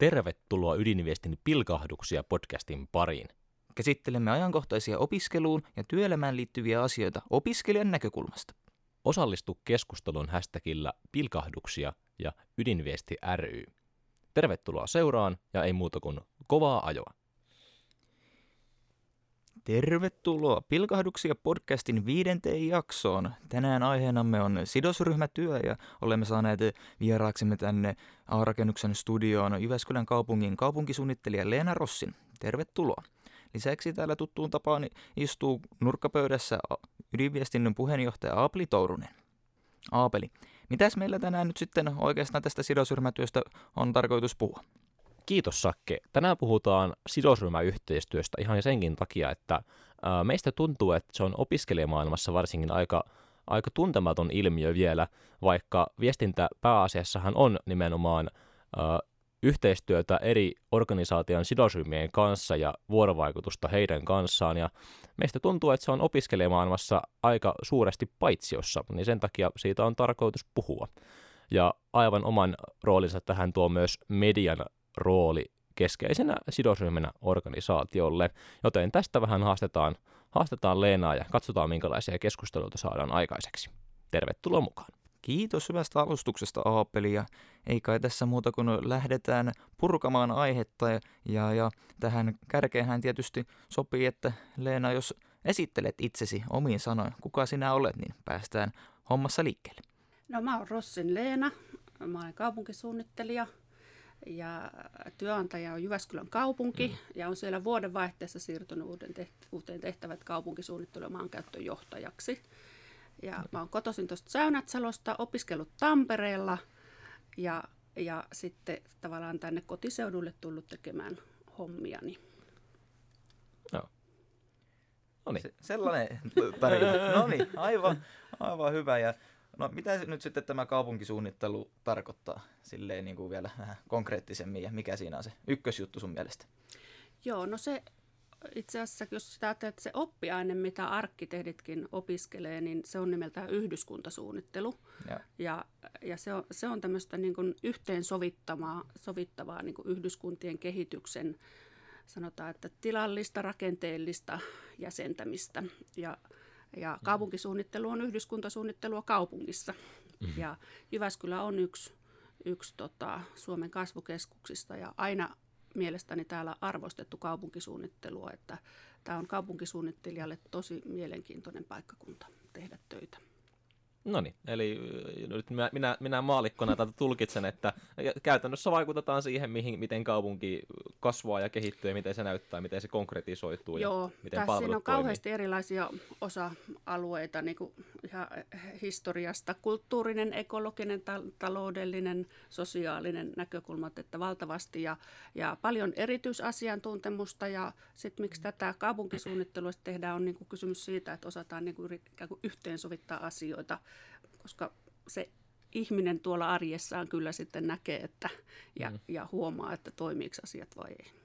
Tervetuloa Ydinviestin pilkahduksia podcastin pariin. Käsittelemme ajankohtaisia opiskeluun ja työelämään liittyviä asioita opiskelijan näkökulmasta. Osallistu keskusteluun hashtagillä pilkahduksia ja Ydinviesti ry. Tervetuloa seuraan ja ei muuta kuin kovaa ajoa. Tervetuloa Pilkahduksia podcastin viidenteen jaksoon. Tänään aiheenamme on sidosryhmätyö ja olemme saaneet vieraaksemme tänne A-rakennuksen studioon Jyväskylän kaupungin kaupunkisuunnittelija Leena Rossin. Tervetuloa. Lisäksi täällä tuttuun tapaan istuu nurkkapöydässä ydinviestinnän puheenjohtaja Aapeli Tourunen. Aapeli, mitäs meillä tänään nyt sitten oikeastaan tästä sidosryhmätyöstä on tarkoitus puhua? Kiitos Sakke. Tänään puhutaan sidosryhmäyhteistyöstä ihan senkin takia, että meistä tuntuu, että se on opiskelijamaailmassa varsinkin aika, aika tuntematon ilmiö vielä, vaikka viestintä pääasiassahan on nimenomaan yhteistyötä eri organisaation sidosryhmien kanssa ja vuorovaikutusta heidän kanssaan. Ja meistä tuntuu, että se on opiskelijamaailmassa aika suuresti paitsiossa, niin sen takia siitä on tarkoitus puhua. Ja aivan oman roolinsa tähän tuo myös median rooli keskeisenä sidosryhmänä organisaatiolle, joten tästä vähän haastetaan, haastetaan Leenaa ja katsotaan minkälaisia keskusteluita saadaan aikaiseksi. Tervetuloa mukaan. Kiitos hyvästä alustuksesta Aapeli ja ei kai tässä muuta kuin lähdetään purkamaan aihetta ja, ja, ja tähän kärkeenhän tietysti sopii, että Leena, jos esittelet itsesi omiin sanoin, kuka sinä olet, niin päästään hommassa liikkeelle. No mä oon Rossin Leena, mä olen kaupunkisuunnittelija ja työnantaja on Jyväskylän kaupunki mm. ja on siellä vuodenvaihteessa siirtynyt uuden teht- uuteen tehtävät kaupunkisuunnittelu- ja maankäyttöjohtajaksi. Ja mä oon kotoisin tuosta Säynätsalosta, opiskellut Tampereella ja, ja sitten tavallaan tänne kotiseudulle tullut tekemään hommiani. Joo. No niin. Se, sellainen tarina. No niin, aivan, aivan hyvä. Ja No mitä nyt sitten tämä kaupunkisuunnittelu tarkoittaa silleen niin kuin vielä vähän konkreettisemmin ja mikä siinä on se ykkösjuttu sun mielestä? Joo, no se itse asiassa, jos sitä ajattelee, että se oppiaine, mitä arkkitehditkin opiskelee, niin se on nimeltään yhdyskuntasuunnittelu. Ja, ja, ja se, on, se on tämmöistä niin kuin yhteensovittavaa sovittavaa niin kuin yhdyskuntien kehityksen, sanotaan, että tilallista, rakenteellista jäsentämistä. Ja ja mm. kaupunkisuunnittelu on yhdyskuntasuunnittelua kaupungissa. Mm-hmm. Ja Jyväskylä on yksi, yksi tota, Suomen kasvukeskuksista ja aina mielestäni täällä arvostettu kaupunkisuunnittelua, että tämä on kaupunkisuunnittelijalle tosi mielenkiintoinen paikkakunta tehdä töitä. No niin, eli nyt minä, minä, minä maalikkona tätä tulkitsen, että käytännössä vaikutetaan siihen, mihin, miten kaupunki kasvaa ja kehittyy ja miten se näyttää, miten se konkretisoituu Joo, ja miten palvelut siinä on toimii. kauheasti erilaisia osa-alueita niin kuin ihan historiasta, kulttuurinen, ekologinen, ta- taloudellinen, sosiaalinen näkökulmat, että valtavasti ja, ja paljon erityisasiantuntemusta. Ja sitten miksi tätä kaupunkisuunnittelua tehdään on niin kuin kysymys siitä, että osataan niin kuin yhteensovittaa asioita koska se ihminen tuolla arjessaan kyllä sitten näkee että, ja, mm. ja huomaa, että toimiiko asiat vai ei.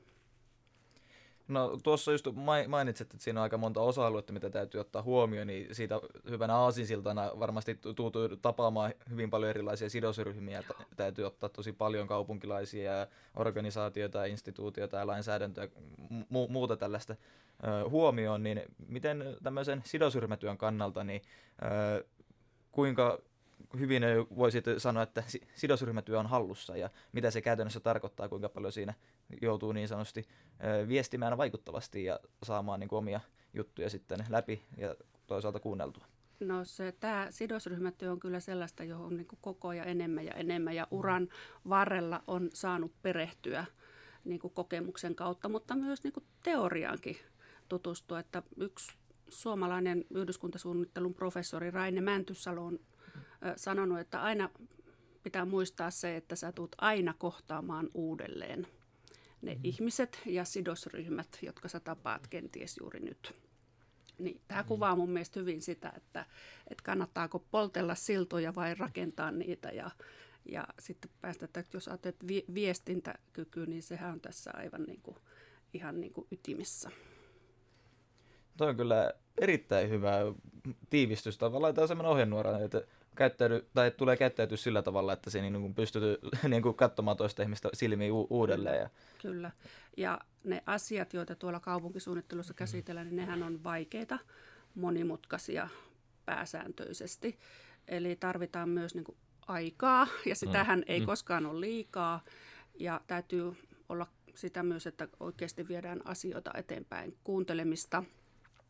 No tuossa just mainitsit, että siinä on aika monta osa-aluetta, mitä täytyy ottaa huomioon, niin siitä hyvänä aasinsiltana varmasti tuntuu tapaamaan hyvin paljon erilaisia sidosryhmiä. Täytyy ottaa tosi paljon kaupunkilaisia ja organisaatioita, instituutioita ja lainsäädäntöä mu- muuta tällaista ö, huomioon, niin miten tämmöisen sidosryhmätyön kannalta, niin ö, kuinka hyvin voisit sanoa, että sidosryhmätyö on hallussa ja mitä se käytännössä tarkoittaa, kuinka paljon siinä joutuu niin sanotusti viestimään vaikuttavasti ja saamaan niin kuin omia juttuja sitten läpi ja toisaalta kuunneltua? No se, tämä sidosryhmätyö on kyllä sellaista, johon niin kuin koko ajan enemmän ja enemmän ja uran varrella on saanut perehtyä niin kuin kokemuksen kautta, mutta myös niin kuin teoriaankin tutustua, että yksi suomalainen yhdyskuntasuunnittelun professori Raine Mäntysalo on sanonut, että aina pitää muistaa se, että sä tulet aina kohtaamaan uudelleen ne mm-hmm. ihmiset ja sidosryhmät, jotka sä tapaat kenties juuri nyt. Niin, tämä mm-hmm. kuvaa mun mielestä hyvin sitä, että, että kannattaako poltella siltoja vai rakentaa niitä ja, ja sitten päästä, että jos ajattelet viestintäkyky, niin sehän on tässä aivan niin kuin, ihan niin kuin ytimessä. Toi on kyllä erittäin hyvä tiivistys. Tavallaan tämä semmoinen ohjenuora, että käyttäydy, tai tulee käyttäytyä sillä tavalla, että se niin kuin pystyy niin kuin katsomaan toista ihmistä silmiin u- uudelleen. Ja... Kyllä. Ja ne asiat, joita tuolla kaupunkisuunnittelussa mm-hmm. käsitellään, niin nehän on vaikeita, monimutkaisia pääsääntöisesti. Eli tarvitaan myös niin kuin aikaa, ja sitähän mm. ei mm. koskaan ole liikaa. Ja täytyy olla sitä myös, että oikeasti viedään asioita eteenpäin, kuuntelemista,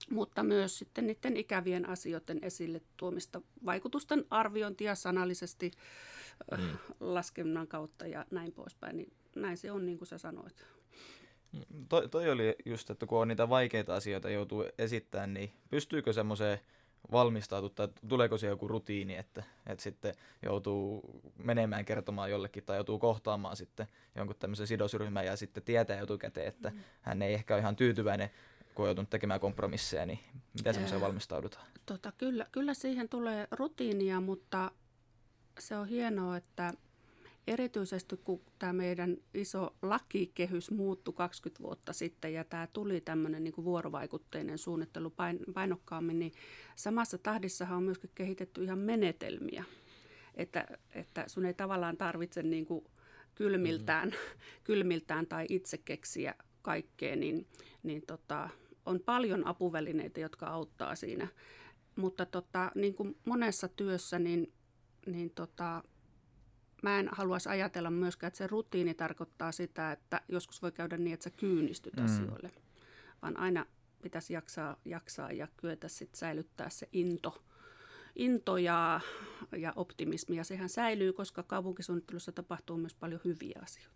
mutta myös sitten niiden ikävien asioiden esille tuomista vaikutusten arviointia sanallisesti mm. laskennan kautta ja näin poispäin. Niin näin se on, niin kuin sä sanoit. Toi, toi oli just, että kun on niitä vaikeita asioita joutuu esittämään, niin pystyykö semmoiseen valmistautua tai tuleeko se joku rutiini, että, että sitten joutuu menemään kertomaan jollekin tai joutuu kohtaamaan sitten jonkun tämmöisen sidosryhmän ja sitten tietää etukäteen, että mm. hän ei ehkä ole ihan tyytyväinen, kun on joutunut tekemään kompromisseja, niin miten semmoiseen valmistaudutaan? Tota, kyllä, kyllä siihen tulee rutiinia, mutta se on hienoa, että erityisesti kun tämä meidän iso lakikehys muuttui 20 vuotta sitten ja tämä tuli tämmöinen niin kuin vuorovaikutteinen suunnittelu painokkaammin, niin samassa tahdissahan on myöskin kehitetty ihan menetelmiä, että, että sun ei tavallaan tarvitse niin kuin kylmiltään, mm-hmm. kylmiltään tai itse keksiä kaikkea, niin, niin tota, on paljon apuvälineitä, jotka auttaa siinä. Mutta tota, niin kuin monessa työssä, niin, niin tota, mä en haluaisi ajatella myöskään, että se rutiini tarkoittaa sitä, että joskus voi käydä niin, että sä kyynistyt mm. asioille, vaan aina pitäisi jaksaa, jaksaa ja kyetä sitten säilyttää se into, into ja, ja optimismi. Ja sehän säilyy, koska kaupunkisuunnittelussa tapahtuu myös paljon hyviä asioita.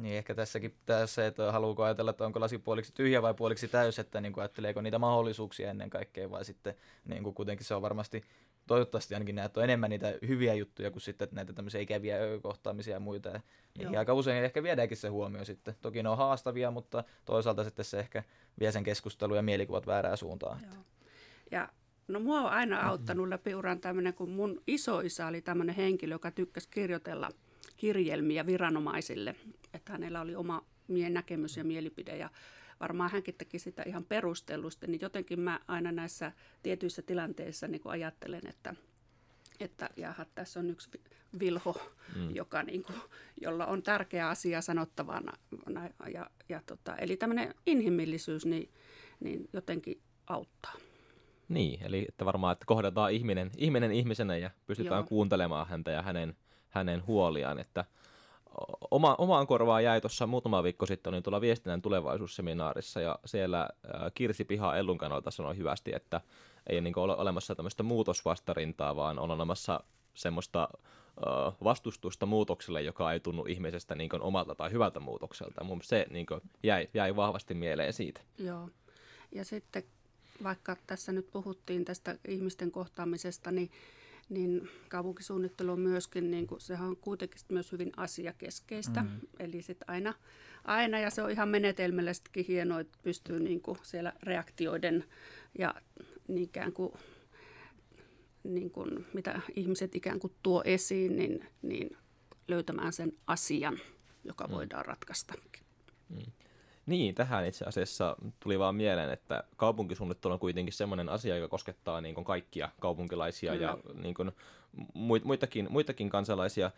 Niin ehkä tässäkin tässä, että haluuko ajatella, että onko lasi puoliksi tyhjä vai puoliksi täys, että niin kuin ajatteleeko niitä mahdollisuuksia ennen kaikkea vai sitten niin kuin kuitenkin se on varmasti toivottavasti ainakin näet on enemmän niitä hyviä juttuja kuin sitten näitä tämmöisiä ikäviä kohtaamisia ja muita. Ja aika usein ehkä viedäänkin se huomio sitten. Toki ne on haastavia, mutta toisaalta sitten se ehkä vie sen keskustelun ja mielikuvat väärään suuntaan. Joo. Ja no mua on aina auttanut läpi uran tämmöinen, kun mun isoisa oli tämmöinen henkilö, joka tykkäsi kirjoitella kirjelmiä viranomaisille. Että hänellä oli oma näkemys ja mielipide ja varmaan hänkin teki sitä ihan perustellusti, niin jotenkin mä aina näissä tietyissä tilanteissa niin kuin ajattelen, että, että jaha, tässä on yksi vilho, mm. joka, niin kuin, jolla on tärkeä asia sanottavana. Ja, ja tota, eli tämmöinen inhimillisyys niin, niin jotenkin auttaa. Niin, eli että varmaan, että kohdataan ihminen, ihminen ihmisenä ja pystytään Joo. kuuntelemaan häntä ja hänen, hänen huoliaan, että – oma, omaan korvaan jäi tuossa muutama viikko sitten, olin tuolla viestinnän tulevaisuusseminaarissa ja siellä Kirsi Piha Ellun kannalta sanoi hyvästi, että ei niin ole olemassa tämmöistä muutosvastarintaa, vaan on olemassa semmoista vastustusta muutokselle, joka ei tunnu ihmisestä niin omalta tai hyvältä muutokselta. Mun se niin jäi, jäi vahvasti mieleen siitä. Joo. Ja sitten vaikka tässä nyt puhuttiin tästä ihmisten kohtaamisesta, niin niin kaupunkisuunnittelu on myöskin, niin kuin, sehän on kuitenkin myös hyvin asiakeskeistä. Mm. Eli sitten aina, aina, ja se on ihan menetelmällisestikin hienoa, että pystyy niin kuin siellä reaktioiden ja ikään kuin, niin kuin, mitä ihmiset ikään kuin tuo esiin, niin, niin löytämään sen asian, joka mm. voidaan ratkaista. Mm. Niin, tähän itse asiassa tuli vaan mieleen, että kaupunkisuunnittelu on kuitenkin semmoinen asia, joka koskettaa niin kuin kaikkia kaupunkilaisia Kyllä. ja niin kuin muitakin, muitakin kansalaisia,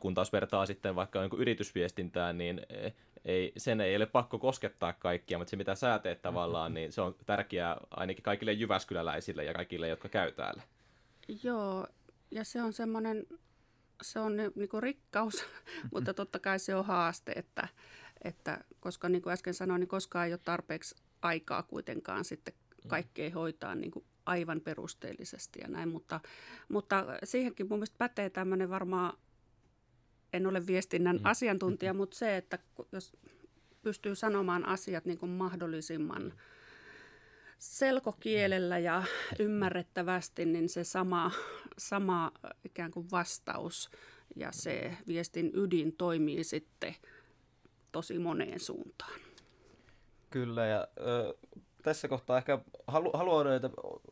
kun taas vertaa sitten vaikka niin yritysviestintään, niin e, ei, sen ei ole pakko koskettaa kaikkia, mutta se mitä sä teet tavallaan, niin se on tärkeää ainakin kaikille jyväskyläläisille ja kaikille, jotka käy täällä. Joo, ja se on semmoinen, se on niin kuin rikkaus, mutta totta kai se on haaste, että, että koska niin kuin äsken sanoin, niin koskaan ei ole tarpeeksi aikaa kuitenkaan sitten mm. kaikkea hoitaa niin kuin aivan perusteellisesti ja näin, mutta, mutta siihenkin mun mielestä pätee tämmöinen varmaan, en ole viestinnän mm. asiantuntija, mutta se, että jos pystyy sanomaan asiat niin kuin mahdollisimman selkokielellä ja ymmärrettävästi, niin se sama, sama ikään kuin vastaus ja se viestin ydin toimii sitten – tosi moneen suuntaan. Kyllä, ja ö, tässä kohtaa ehkä halu, haluan että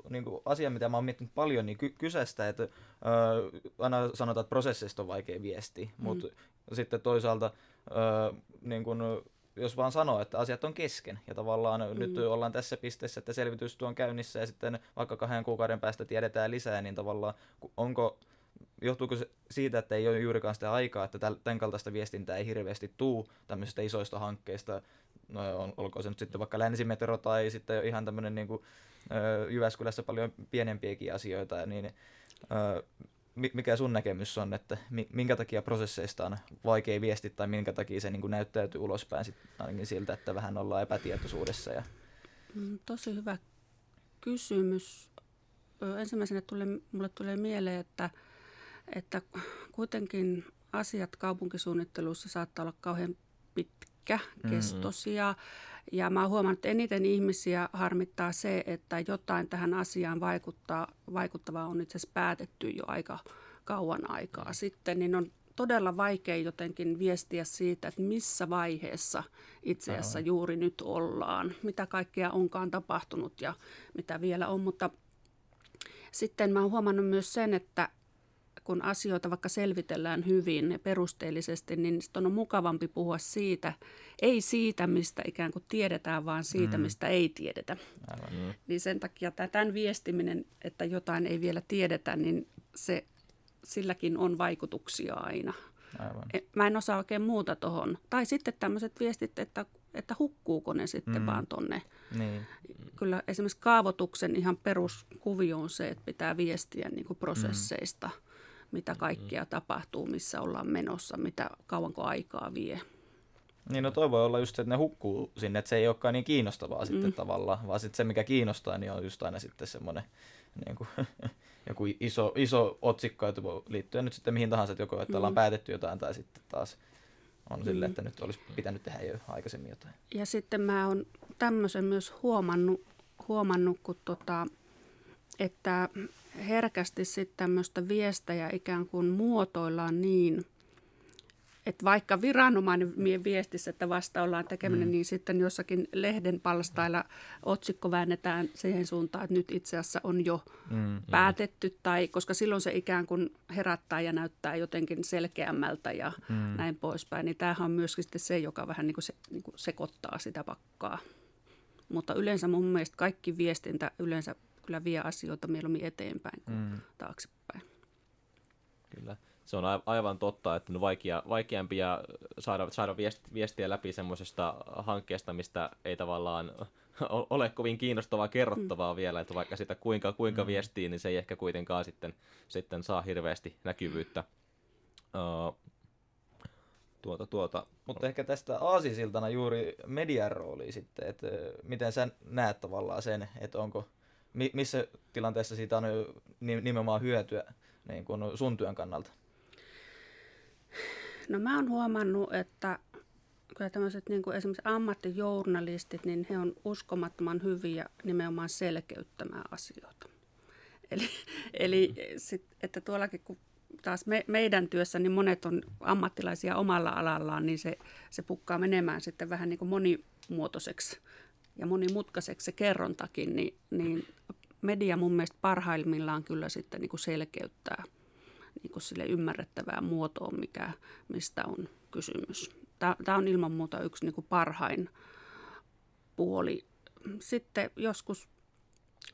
niin kuin asia, mitä mä oon miettinyt paljon, niin ky- kyseistä, että ö, aina sanotaan, että prosessista on vaikea viesti, mm. mutta sitten toisaalta ö, niin kuin, jos vaan sanoo, että asiat on kesken ja tavallaan mm. nyt ollaan tässä pisteessä, että selvitystyö on käynnissä ja sitten vaikka kahden kuukauden päästä tiedetään lisää, niin tavallaan onko johtuuko se siitä, että ei ole juurikaan sitä aikaa, että tämän kaltaista viestintää ei hirveästi tuu tämmöisistä isoista hankkeista, no, on, olkoon se nyt sitten vaikka länsimetro tai sitten ihan tämmöinen niin kuin, Jyväskylässä paljon pienempiäkin asioita, niin mikä sun näkemys on, että minkä takia prosesseista on vaikea viesti tai minkä takia se niin kuin näyttäytyy ulospäin sit ainakin siltä, että vähän ollaan epätietoisuudessa? Ja... Mm, tosi hyvä kysymys. Ensimmäisenä tuli, mulle tulee mieleen, että, että kuitenkin asiat kaupunkisuunnittelussa saattaa olla kauhean pitkäkestoisia. Mm-hmm. Ja mä oon huomannut, että eniten ihmisiä harmittaa se, että jotain tähän asiaan vaikuttaa, vaikuttavaa on itse asiassa päätetty jo aika kauan aikaa sitten, niin on todella vaikea jotenkin viestiä siitä, että missä vaiheessa itse asiassa juuri nyt ollaan, mitä kaikkea onkaan tapahtunut ja mitä vielä on, mutta sitten mä oon huomannut myös sen, että kun asioita vaikka selvitellään hyvin ja perusteellisesti, niin on mukavampi puhua siitä, ei siitä, mistä ikään kuin tiedetään, vaan siitä, mm. mistä ei tiedetä. Aivan. Niin sen takia tämän viestiminen, että jotain ei vielä tiedetä, niin se, silläkin on vaikutuksia aina. Aivan. E, mä en osaa oikein muuta tuohon. Tai sitten tämmöiset viestit, että, että hukkuuko ne sitten mm. vaan tonne. Niin. Kyllä esimerkiksi kaavoituksen ihan peruskuvio on se, että pitää viestiä niin kuin prosesseista. Mm mitä mm-hmm. kaikkea tapahtuu, missä ollaan menossa, mitä kauanko aikaa vie. Niin no toi voi olla just se, että ne hukkuu sinne, että se ei olekaan niin kiinnostavaa mm. sitten tavallaan, vaan sitten se mikä kiinnostaa, niin on just aina sitten semmoinen niin kuin, joku iso, iso otsikko, että liittyen nyt sitten mihin tahansa, että joko että ollaan mm. päätetty jotain tai sitten taas on mm. silleen, että nyt olisi pitänyt tehdä jo aikaisemmin jotain. Ja sitten mä oon tämmöisen myös huomannut, huomannut kun tota, että herkästi sitten tämmöistä viestejä ikään kuin muotoillaan niin, että vaikka viranomainen viestissä, että vasta ollaan tekeminen, mm. niin sitten jossakin lehden palstailla otsikko väännetään siihen suuntaan, että nyt itse asiassa on jo mm, mm. päätetty, tai koska silloin se ikään kuin herättää ja näyttää jotenkin selkeämmältä ja mm. näin poispäin. Niin tämähän on myöskin se, joka vähän niin kuin se, niin kuin sekoittaa sitä pakkaa. Mutta yleensä mun mielestä kaikki viestintä yleensä kyllä vie asioita mieluummin eteenpäin kuin mm. taaksepäin. Kyllä. Se on aivan totta, että on vaikea, vaikeampia saada, saada viestiä läpi semmoisesta hankkeesta, mistä ei tavallaan ole kovin kiinnostavaa kerrottavaa mm. vielä, että vaikka sitä kuinka, kuinka mm. viestii, niin se ei ehkä kuitenkaan sitten, sitten saa hirveästi näkyvyyttä. Uh, tuota, tuota. Mutta ehkä tästä aasisiltana juuri median rooli sitten, että miten sä näet tavallaan sen, että onko missä tilanteessa siitä on nimenomaan hyötyä niin kuin sun työn kannalta? No mä oon huomannut, että kyllä tämmöiset niin kuin esimerkiksi ammattijournalistit, niin he on uskomattoman hyviä nimenomaan selkeyttämään asioita. Eli, eli sit, että tuollakin kun taas me, meidän työssä, niin monet on ammattilaisia omalla alallaan, niin se, se pukkaa menemään sitten vähän niin kuin monimuotoiseksi ja monimutkaiseksi se kerrontakin, niin, niin media mun mielestä parhaimmillaan kyllä sitten niin kuin selkeyttää niin kuin sille ymmärrettävää muotoon, mikä, mistä on kysymys. Tämä on ilman muuta yksi niin kuin parhain puoli. Sitten joskus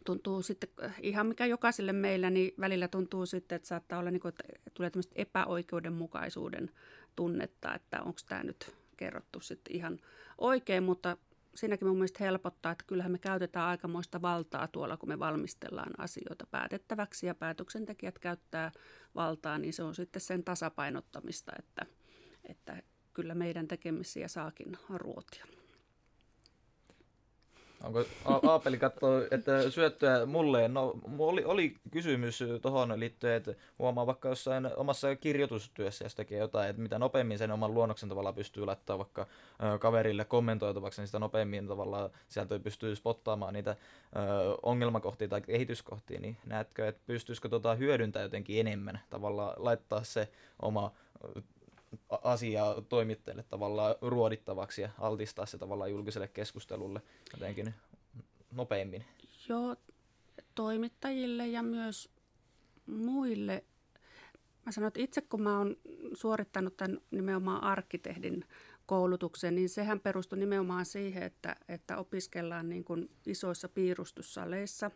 tuntuu sitten, ihan mikä jokaiselle meillä, niin välillä tuntuu sitten, että saattaa olla, niin kuin, että tulee tämmöistä epäoikeudenmukaisuuden tunnetta, että onko tämä nyt kerrottu sitten ihan oikein, mutta siinäkin mun mielestä helpottaa, että kyllähän me käytetään aikamoista valtaa tuolla, kun me valmistellaan asioita päätettäväksi ja päätöksentekijät käyttää valtaa, niin se on sitten sen tasapainottamista, että, että kyllä meidän tekemisiä saakin ruotia. Onko Aapeli katsoo, että syöttöä mulle, no oli, oli kysymys tuohon liittyen, että huomaa vaikka jossain omassa kirjoitustyössä, jos tekee jotain, että mitä nopeammin sen oman luonnoksen tavalla pystyy laittamaan vaikka kaverille kommentoitavaksi, niin sitä nopeammin tavallaan sieltä pystyy spottaamaan niitä ongelmakohtia tai kehityskohtia, niin näetkö, että pystyisikö tota hyödyntämään jotenkin enemmän, tavallaan laittaa se oma asiaa toimittajille tavallaan ruodittavaksi ja altistaa se tavallaan julkiselle keskustelulle jotenkin nopeammin. Joo, toimittajille ja myös muille. Mä sanon, että itse kun mä oon suorittanut tämän nimenomaan arkkitehdin koulutuksen, niin sehän perustui nimenomaan siihen, että, että opiskellaan niin kuin isoissa piirustussaleissa,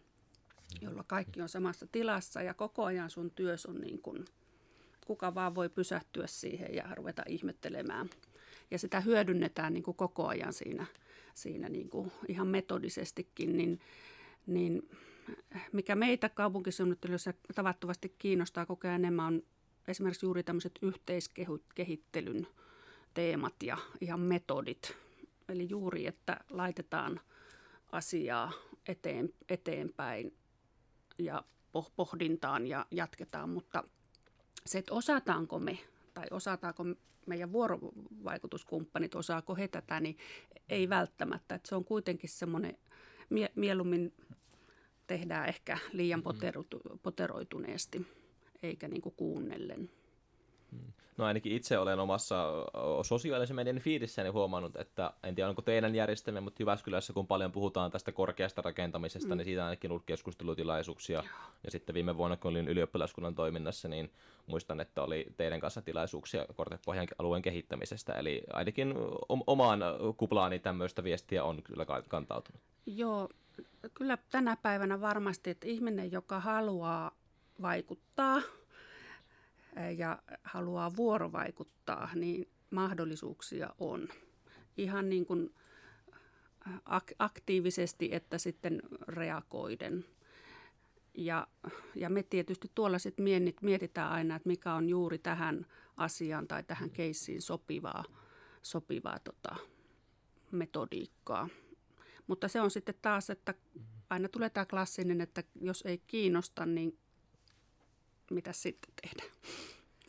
jolla kaikki on samassa tilassa ja koko ajan sun työs on niin kuin, kuka vaan voi pysähtyä siihen ja ruveta ihmettelemään. Ja sitä hyödynnetään niin kuin koko ajan siinä, siinä niin kuin ihan metodisestikin, niin, niin mikä meitä kaupunkisuunnittelussa tavattomasti kiinnostaa koko ajan enemmän on esimerkiksi juuri tämmöiset yhteiskehittelyn teemat ja ihan metodit. Eli juuri, että laitetaan asiaa eteen, eteenpäin ja pohdintaan ja jatketaan, mutta se, että osataanko me tai osataanko meidän vuorovaikutuskumppanit, osaako he tätä, niin ei välttämättä. Että se on kuitenkin semmoinen, mie- mieluummin tehdään ehkä liian poteroituneesti eikä niin kuin kuunnellen. No ainakin itse olen omassa sosiaalisen median fiidissäni huomannut, että en tiedä onko teidän järjestelmä, mutta Jyväskylässä kun paljon puhutaan tästä korkeasta rakentamisesta, mm. niin siitä ainakin ollut keskustelutilaisuuksia. Ja sitten viime vuonna, kun olin ylioppilaskunnan toiminnassa, niin muistan, että oli teidän kanssa tilaisuuksia Kortepohjan alueen kehittämisestä. Eli ainakin omaan kuplaani tämmöistä viestiä on kyllä kantautunut. Joo, kyllä tänä päivänä varmasti, että ihminen, joka haluaa vaikuttaa – ja haluaa vuorovaikuttaa, niin mahdollisuuksia on. Ihan niin kuin aktiivisesti että sitten reagoiden. Ja, ja me tietysti tuolla sitten mietitään aina, että mikä on juuri tähän asiaan tai tähän keissiin sopivaa, sopivaa tota, metodiikkaa. Mutta se on sitten taas, että aina tulee tämä klassinen, että jos ei kiinnosta, niin mitä sitten tehdä.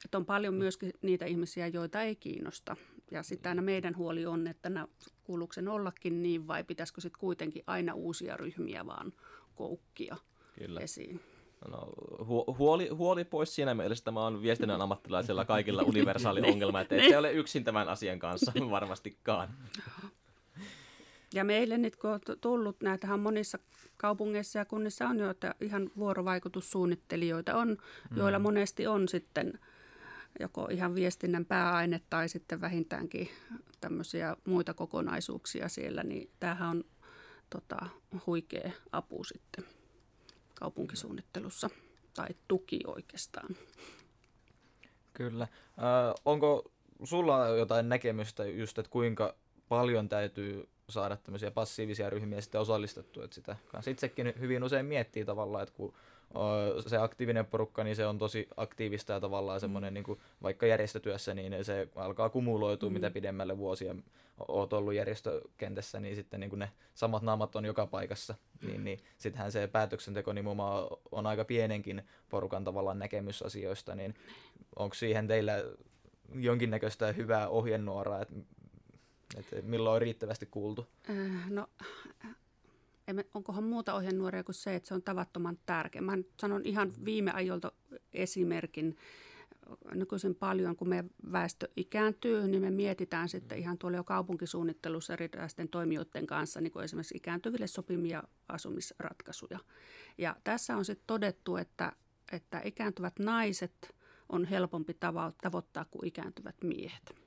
Että on paljon myöskin niitä ihmisiä, joita ei kiinnosta. Ja sitten aina meidän huoli on, että kuuluuko sen ollakin niin vai pitäisikö sitten kuitenkin aina uusia ryhmiä vaan koukkia Kyllä. esiin. No, huoli, huoli pois siinä mielessä tämä on viestinnän ammattilaisilla kaikilla universaali ongelma, että ette ole yksin tämän asian kanssa varmastikaan. Ja meille nyt kun on tullut, näitähän monissa kaupungeissa ja kunnissa on jo, että ihan vuorovaikutussuunnittelijoita on, mm. joilla monesti on sitten joko ihan viestinnän pääaine tai sitten vähintäänkin tämmöisiä muita kokonaisuuksia siellä, niin tämähän on tota, huikea apu sitten kaupunkisuunnittelussa tai tuki oikeastaan. Kyllä. Äh, onko sulla jotain näkemystä just, että kuinka paljon täytyy saada tämmöisiä passiivisia ryhmiä sitten osallistettua, että sitä kanssa itsekin hyvin usein miettii tavallaan, että kun se aktiivinen porukka, niin se on tosi aktiivista ja tavallaan semmoinen, mm. niin kuin, vaikka järjestötyössä, niin se alkaa kumuloitua, mm. mitä pidemmälle vuosia oot ollut järjestökentässä, niin sitten niin kuin ne samat naamat on joka paikassa, niin, niin sittenhän se päätöksenteko nimenomaan on aika pienenkin porukan tavallaan näkemys asioista, niin onko siihen teillä jonkinnäköistä hyvää ohjenuoraa, että että milloin on riittävästi kuultu? Äh, no, emme, onkohan muuta ohjenuoria kuin se, että se on tavattoman tärkeä. Mä sanon ihan viime ajolta esimerkin. Nykyisin paljon, kun meidän väestö ikääntyy, niin me mietitään sitten ihan tuolla jo kaupunkisuunnittelussa erilaisten toimijoiden kanssa, niin kuin esimerkiksi ikääntyville sopimia asumisratkaisuja. Ja tässä on sitten todettu, että, että ikääntyvät naiset on helpompi tavoittaa kuin ikääntyvät miehet.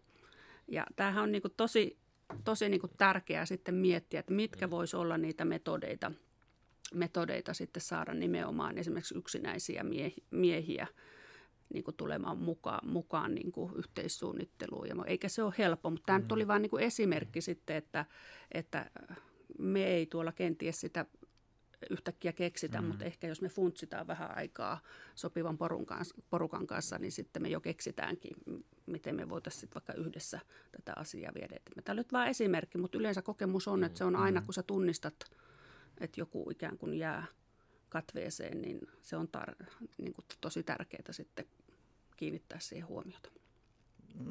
Ja tämähän on niin kuin tosi, tosi niin kuin tärkeää sitten miettiä, että mitkä mm. voisi olla niitä metodeita, metodeita sitten saada nimenomaan esimerkiksi yksinäisiä miehiä niin kuin tulemaan mukaan, mukaan niin kuin yhteissuunnitteluun. Ja eikä se ole helppo, mutta tämä mm. nyt oli vain niin esimerkki sitten, että, että me ei tuolla kenties sitä yhtäkkiä keksitä, mm. mutta ehkä jos me funtsitaan vähän aikaa sopivan porun kanssa, porukan kanssa, niin sitten me jo keksitäänkin, miten me voitaisiin vaikka yhdessä tätä asiaa viedä eteenpäin. Tämä on nyt vain esimerkki, mutta yleensä kokemus on, että se on aina, mm. kun sä tunnistat, että joku ikään kuin jää katveeseen, niin se on tar- niin kuin tosi tärkeää sitten kiinnittää siihen huomiota.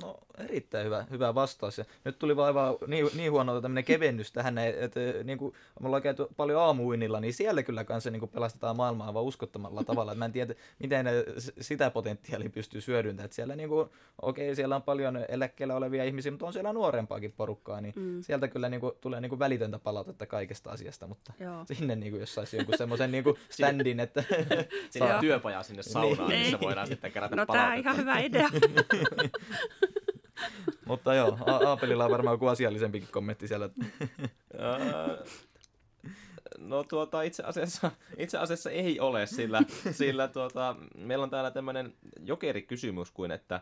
No erittäin hyvä, hyvä vastaus. Ja nyt tuli vaan niin, niin huono tämmöinen kevennys tähän, että niin kuin me ollaan käyty paljon aamuinnilla, niin siellä kyllä kanssa niin kuin pelastetaan maailmaa vaan uskottomalla tavalla. Mä en tiedä, miten ne sitä potentiaalia pystyy hyödyntämään. Että siellä niin kuin, okei, siellä on paljon eläkkeellä olevia ihmisiä, mutta on siellä nuorempaakin porukkaa, niin mm. sieltä kyllä niin kuin, tulee niin kuin välitöntä palautetta kaikesta asiasta, mutta Joo. sinne niin kuin, jos saisi jonkun semmoisen niin standin, että... Saa työpaja sinne saunaan, niin. missä voidaan sitten kerätä no, palautetta. No tämä on ihan hyvä idea. Mutta joo, Aapelilla on varmaan joku asiallisempikin kommentti siellä. No tuota, itse asiassa, itse asiassa ei ole, sillä, sillä tuota, meillä on täällä tämmöinen jokerikysymys kuin, että äh,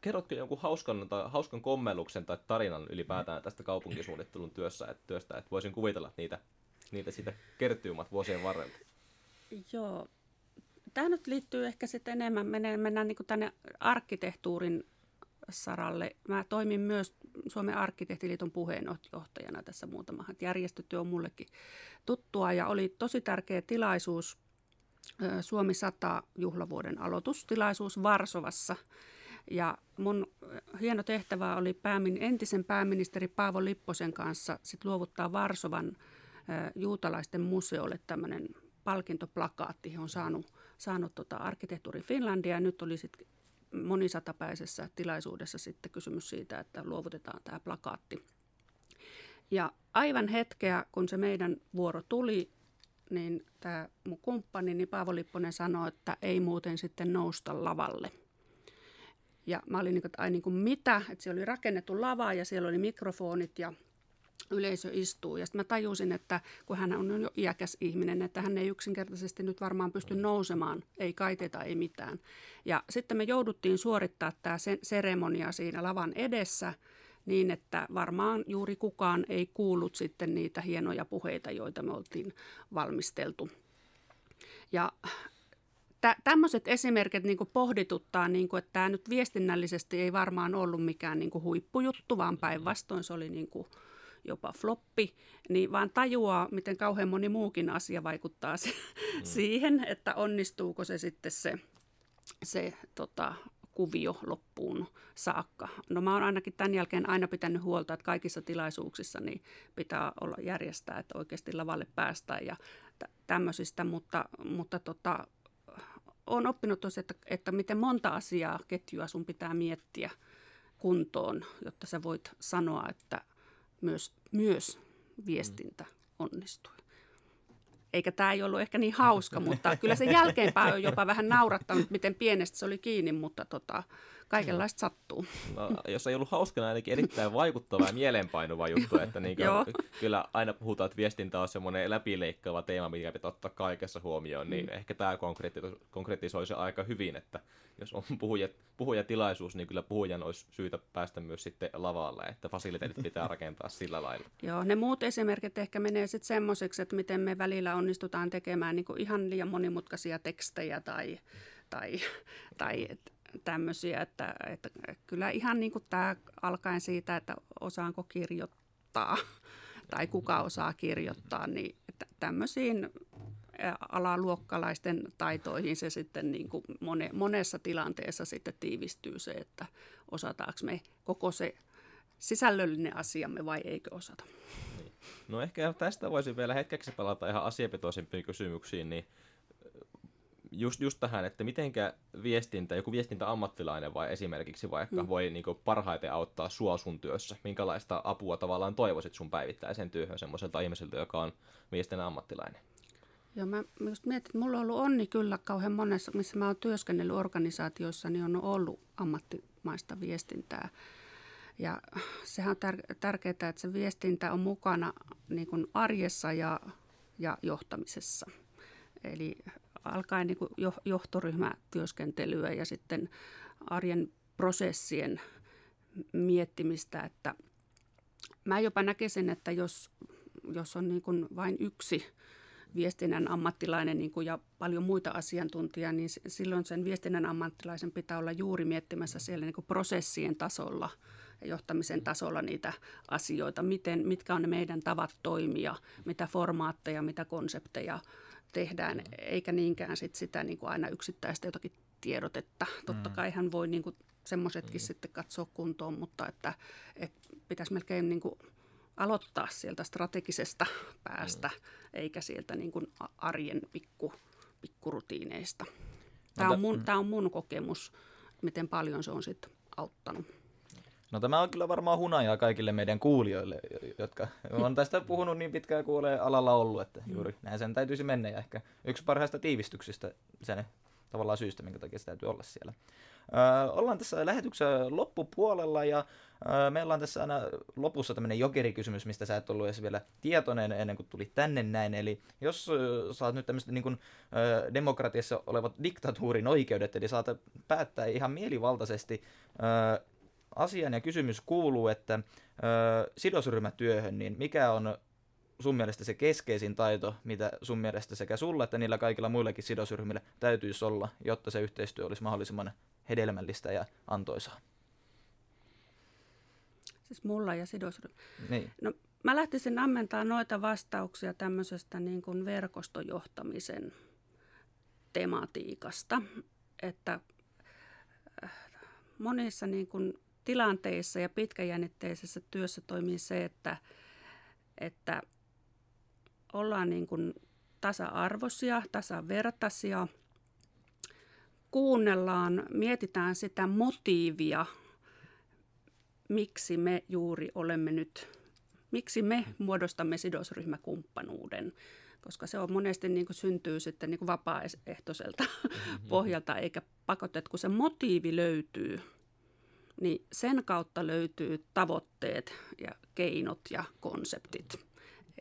kerrotko jonkun hauskan, tai, hauskan kommelluksen tai tarinan ylipäätään tästä kaupunkisuunnittelun työssä, että, työstä, että voisin kuvitella, että niitä, niitä siitä kertyymat vuosien varrelta. Joo. Tämä nyt liittyy ehkä sitten enemmän, mennään, mennään niin tänne arkkitehtuurin saralle. Mä toimin myös Suomen arkkitehtiliiton puheenjohtajana tässä muutama. Järjestötyö on mullekin tuttua ja oli tosi tärkeä tilaisuus Suomi 100 juhlavuoden aloitustilaisuus Varsovassa. Ja mun hieno tehtävä oli päämin, entisen pääministeri Paavo Lipposen kanssa sit luovuttaa Varsovan juutalaisten museolle tämmöinen palkintoplakaatti. He on saanut, saanut tota arkkitehtuurin Finlandia ja nyt oli sitten monisatapäisessä tilaisuudessa sitten kysymys siitä, että luovutetaan tämä plakaatti. Ja aivan hetkeä, kun se meidän vuoro tuli, niin tämä mun kumppani, niin Paavo Lipponen sanoi, että ei muuten sitten nousta lavalle. Ja mä olin niin kuin, että ai niin kuin mitä, että siellä oli rakennettu lava ja siellä oli mikrofonit ja yleisö istuu. Ja sitten mä tajusin, että kun hän on jo iäkäs ihminen, että hän ei yksinkertaisesti nyt varmaan pysty nousemaan, ei kaiteta, ei mitään. Ja sitten me jouduttiin suorittaa tämä seremonia siinä lavan edessä niin, että varmaan juuri kukaan ei kuullut sitten niitä hienoja puheita, joita me oltiin valmisteltu. Ja tä, tämmöiset esimerkit niin pohdituttaa, niin kuin, että tämä nyt viestinnällisesti ei varmaan ollut mikään niin huippujuttu, vaan päinvastoin se oli niin kuin – jopa floppi, niin vaan tajuaa, miten kauhean moni muukin asia vaikuttaa se, mm. siihen, että onnistuuko se sitten se, se tota, kuvio loppuun saakka. No mä oon ainakin tämän jälkeen aina pitänyt huolta, että kaikissa tilaisuuksissa niin pitää olla järjestää, että oikeasti lavalle päästään ja t- tämmöisistä, mutta, mutta tota, olen oppinut tosiaan, että, että miten monta asiaa ketjua sun pitää miettiä kuntoon, jotta sä voit sanoa, että myös, myös viestintä onnistui. Eikä tämä ei ollut ehkä niin hauska, mutta kyllä se jälkeenpäin on jopa vähän naurattanut, miten pienestä se oli kiinni, mutta tota, kaikenlaista sattuu. No, jos ei ollut hauskana, ainakin erittäin vaikuttava ja mielenpainuva juttu, että niin kuin, kyllä aina puhutaan, että viestintä on semmoinen läpileikkaava teema, mikä pitää ottaa kaikessa huomioon, niin mm. ehkä tämä konkretisoi se aika hyvin, että jos on puhuja, puhujatilaisuus, niin kyllä puhujan olisi syytä päästä myös sitten lavalle, että fasiliteetit pitää rakentaa sillä lailla. Joo, ne muut esimerkit ehkä menee sitten semmoiseksi, että miten me välillä onnistutaan tekemään niin ihan liian monimutkaisia tekstejä tai, tai, tai tämmöisiä, että, että kyllä ihan niin kuin tämä alkaen siitä, että osaanko kirjoittaa tai kuka osaa kirjoittaa, niin tämmöisiin alaluokkalaisten taitoihin se sitten niin kuin mone, monessa tilanteessa sitten tiivistyy se, että osataanko me koko se sisällöllinen asiamme vai eikö osata. Niin. No ehkä tästä voisin vielä hetkeksi palata ihan asiapitoisempiin kysymyksiin, niin just, just tähän, että mitenkä viestintä, joku viestintäammattilainen vai esimerkiksi vaikka mm. voi niin kuin, parhaiten auttaa sua sun työssä? Minkälaista apua tavallaan toivoisit sun päivittäiseen työhön semmoiselta ihmiseltä, joka on viestinnän ammattilainen? Joo, mä just mietin, että mulla on ollut onni kyllä kauhean monessa, missä mä oon työskennellyt organisaatioissa, niin on ollut ammattimaista viestintää. Ja sehän on tär- tärkeää, että se viestintä on mukana niin kuin arjessa ja, ja johtamisessa. Eli alkaen niin johtoryhmätyöskentelyä ja sitten arjen prosessien miettimistä, että mä jopa näkisin, että jos, jos on niin kuin vain yksi viestinnän ammattilainen niin kuin ja paljon muita asiantuntijaa, niin silloin sen viestinnän ammattilaisen pitää olla juuri miettimässä siellä niin kuin prosessien tasolla ja johtamisen tasolla niitä asioita, miten, mitkä on ne meidän tavat toimia, mitä formaatteja, mitä konsepteja tehdään, eikä niinkään sit sitä niin kuin aina yksittäistä jotakin tiedotetta. Totta mm. kai hän voi niin kuin semmoisetkin mm. sitten katsoa kuntoon, mutta että, että pitäisi melkein niin kuin aloittaa sieltä strategisesta päästä, mm. eikä sieltä niin kuin arjen pikku, pikkurutiineista. Tämä on, mun, mm. tämä on mun kokemus, miten paljon se on sitten auttanut. No tämä on kyllä varmaan hunajaa kaikille meidän kuulijoille, jotka on tästä puhunut niin pitkään kuin ole alalla ollut, että juuri näin sen täytyisi mennä. Ja ehkä yksi parhaista tiivistyksistä sen tavallaan syystä, minkä takia se täytyy olla siellä. Öö, ollaan tässä lähetyksen loppupuolella ja öö, meillä on tässä aina lopussa tämmöinen jokerikysymys, mistä sä et ollut edes vielä tietoinen ennen kuin tulit tänne näin. Eli jos öö, saat nyt tämmöistä niin kuin, öö, demokratiassa olevat diktatuurin oikeudet, eli saat päättää ihan mielivaltaisesti öö, asian ja kysymys kuuluu, että öö, sidosryhmätyöhön, niin mikä on sun mielestä se keskeisin taito, mitä sun mielestä sekä sulla että niillä kaikilla muillakin sidosryhmillä täytyisi olla, jotta se yhteistyö olisi mahdollisimman hedelmällistä ja antoisaa? Siis mulla ja sidosryhmä. Niin. No, mä lähtisin ammentamaan noita vastauksia tämmöisestä niin kuin verkostojohtamisen tematiikasta, että äh, monissa niin kuin tilanteissa ja pitkäjännitteisessä työssä toimii se, että, että ollaan niin kuin tasa-arvoisia, tasavertaisia, kuunnellaan, mietitään sitä motiivia, miksi me juuri olemme nyt, miksi me muodostamme sidosryhmäkumppanuuden, koska se on monesti niin kuin syntyy sitten niin kuin vapaaehtoiselta mm-hmm. pohjalta, eikä pakotet, kun se motiivi löytyy, niin sen kautta löytyy tavoitteet ja keinot ja konseptit.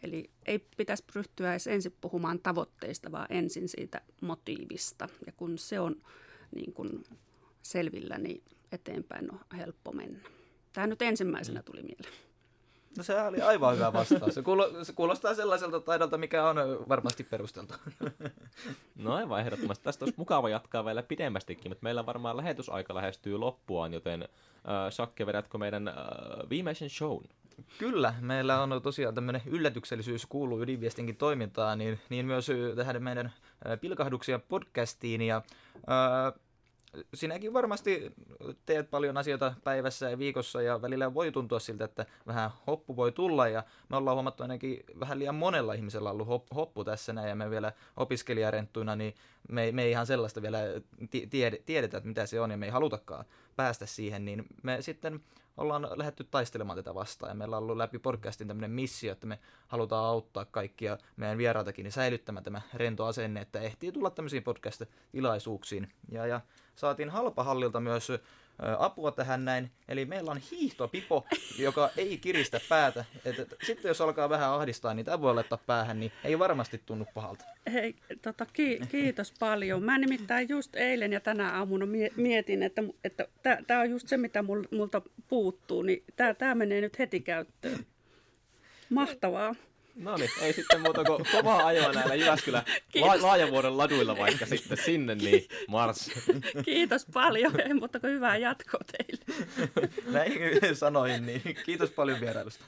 Eli ei pitäisi ryhtyä edes ensin puhumaan tavoitteista, vaan ensin siitä motiivista. Ja kun se on niin kuin selvillä, niin eteenpäin on helppo mennä. Tämä nyt ensimmäisenä mm. tuli mieleen. No se oli aivan hyvä vastaus. Se, se kuulostaa sellaiselta taidolta, mikä on varmasti perusteltu. No aivan ehdottomasti. Tästä olisi mukava jatkaa vielä pidemmästikin, mutta meillä varmaan lähetysaika lähestyy loppuaan, joten äh, Sakke, vedätkö meidän äh, viimeisen shown? Kyllä, meillä on tosiaan tämmöinen yllätyksellisyys kuuluu ydinviestinkin toimintaan, niin, niin myös tähän meidän pilkahduksia podcastiin. Ja, ää, sinäkin varmasti teet paljon asioita päivässä ja viikossa ja välillä voi tuntua siltä, että vähän hoppu voi tulla ja me ollaan huomattu ainakin vähän liian monella ihmisellä ollut hop, hoppu tässä näin ja me vielä opiskelijarenttuina, niin me, me ei ihan sellaista vielä tiede, tiedetä, että mitä se on ja me ei halutakaan päästä siihen, niin me sitten ollaan lähdetty taistelemaan tätä vastaan ja meillä on ollut läpi podcastin tämmöinen missio, että me halutaan auttaa kaikkia meidän vieraitakin niin säilyttämään tämä rento asenne, että ehtii tulla tämmöisiin podcast-tilaisuuksiin. Ja, ja saatiin halpahallilta myös apua tähän näin. Eli meillä on hiihtopipo, joka ei kiristä päätä. Et, et, sitten jos alkaa vähän ahdistaa, niin tämä voi laittaa päähän, niin ei varmasti tunnu pahalta. Hei, tota, ki- kiitos paljon. Mä nimittäin just eilen ja tänä aamuna mietin, että, että tämä on just se, mitä multa puuttuu, niin tämä menee nyt heti käyttöön. Mahtavaa. No niin, ei sitten muuta kuin kovaa ajoa näillä Jyväskylän la- laajavuoden laduilla vaikka sitten sinne, niin Mars. Kiitos paljon, ei muuta kuin hyvää jatkoa teille. Näin sanoin, niin kiitos paljon vierailusta.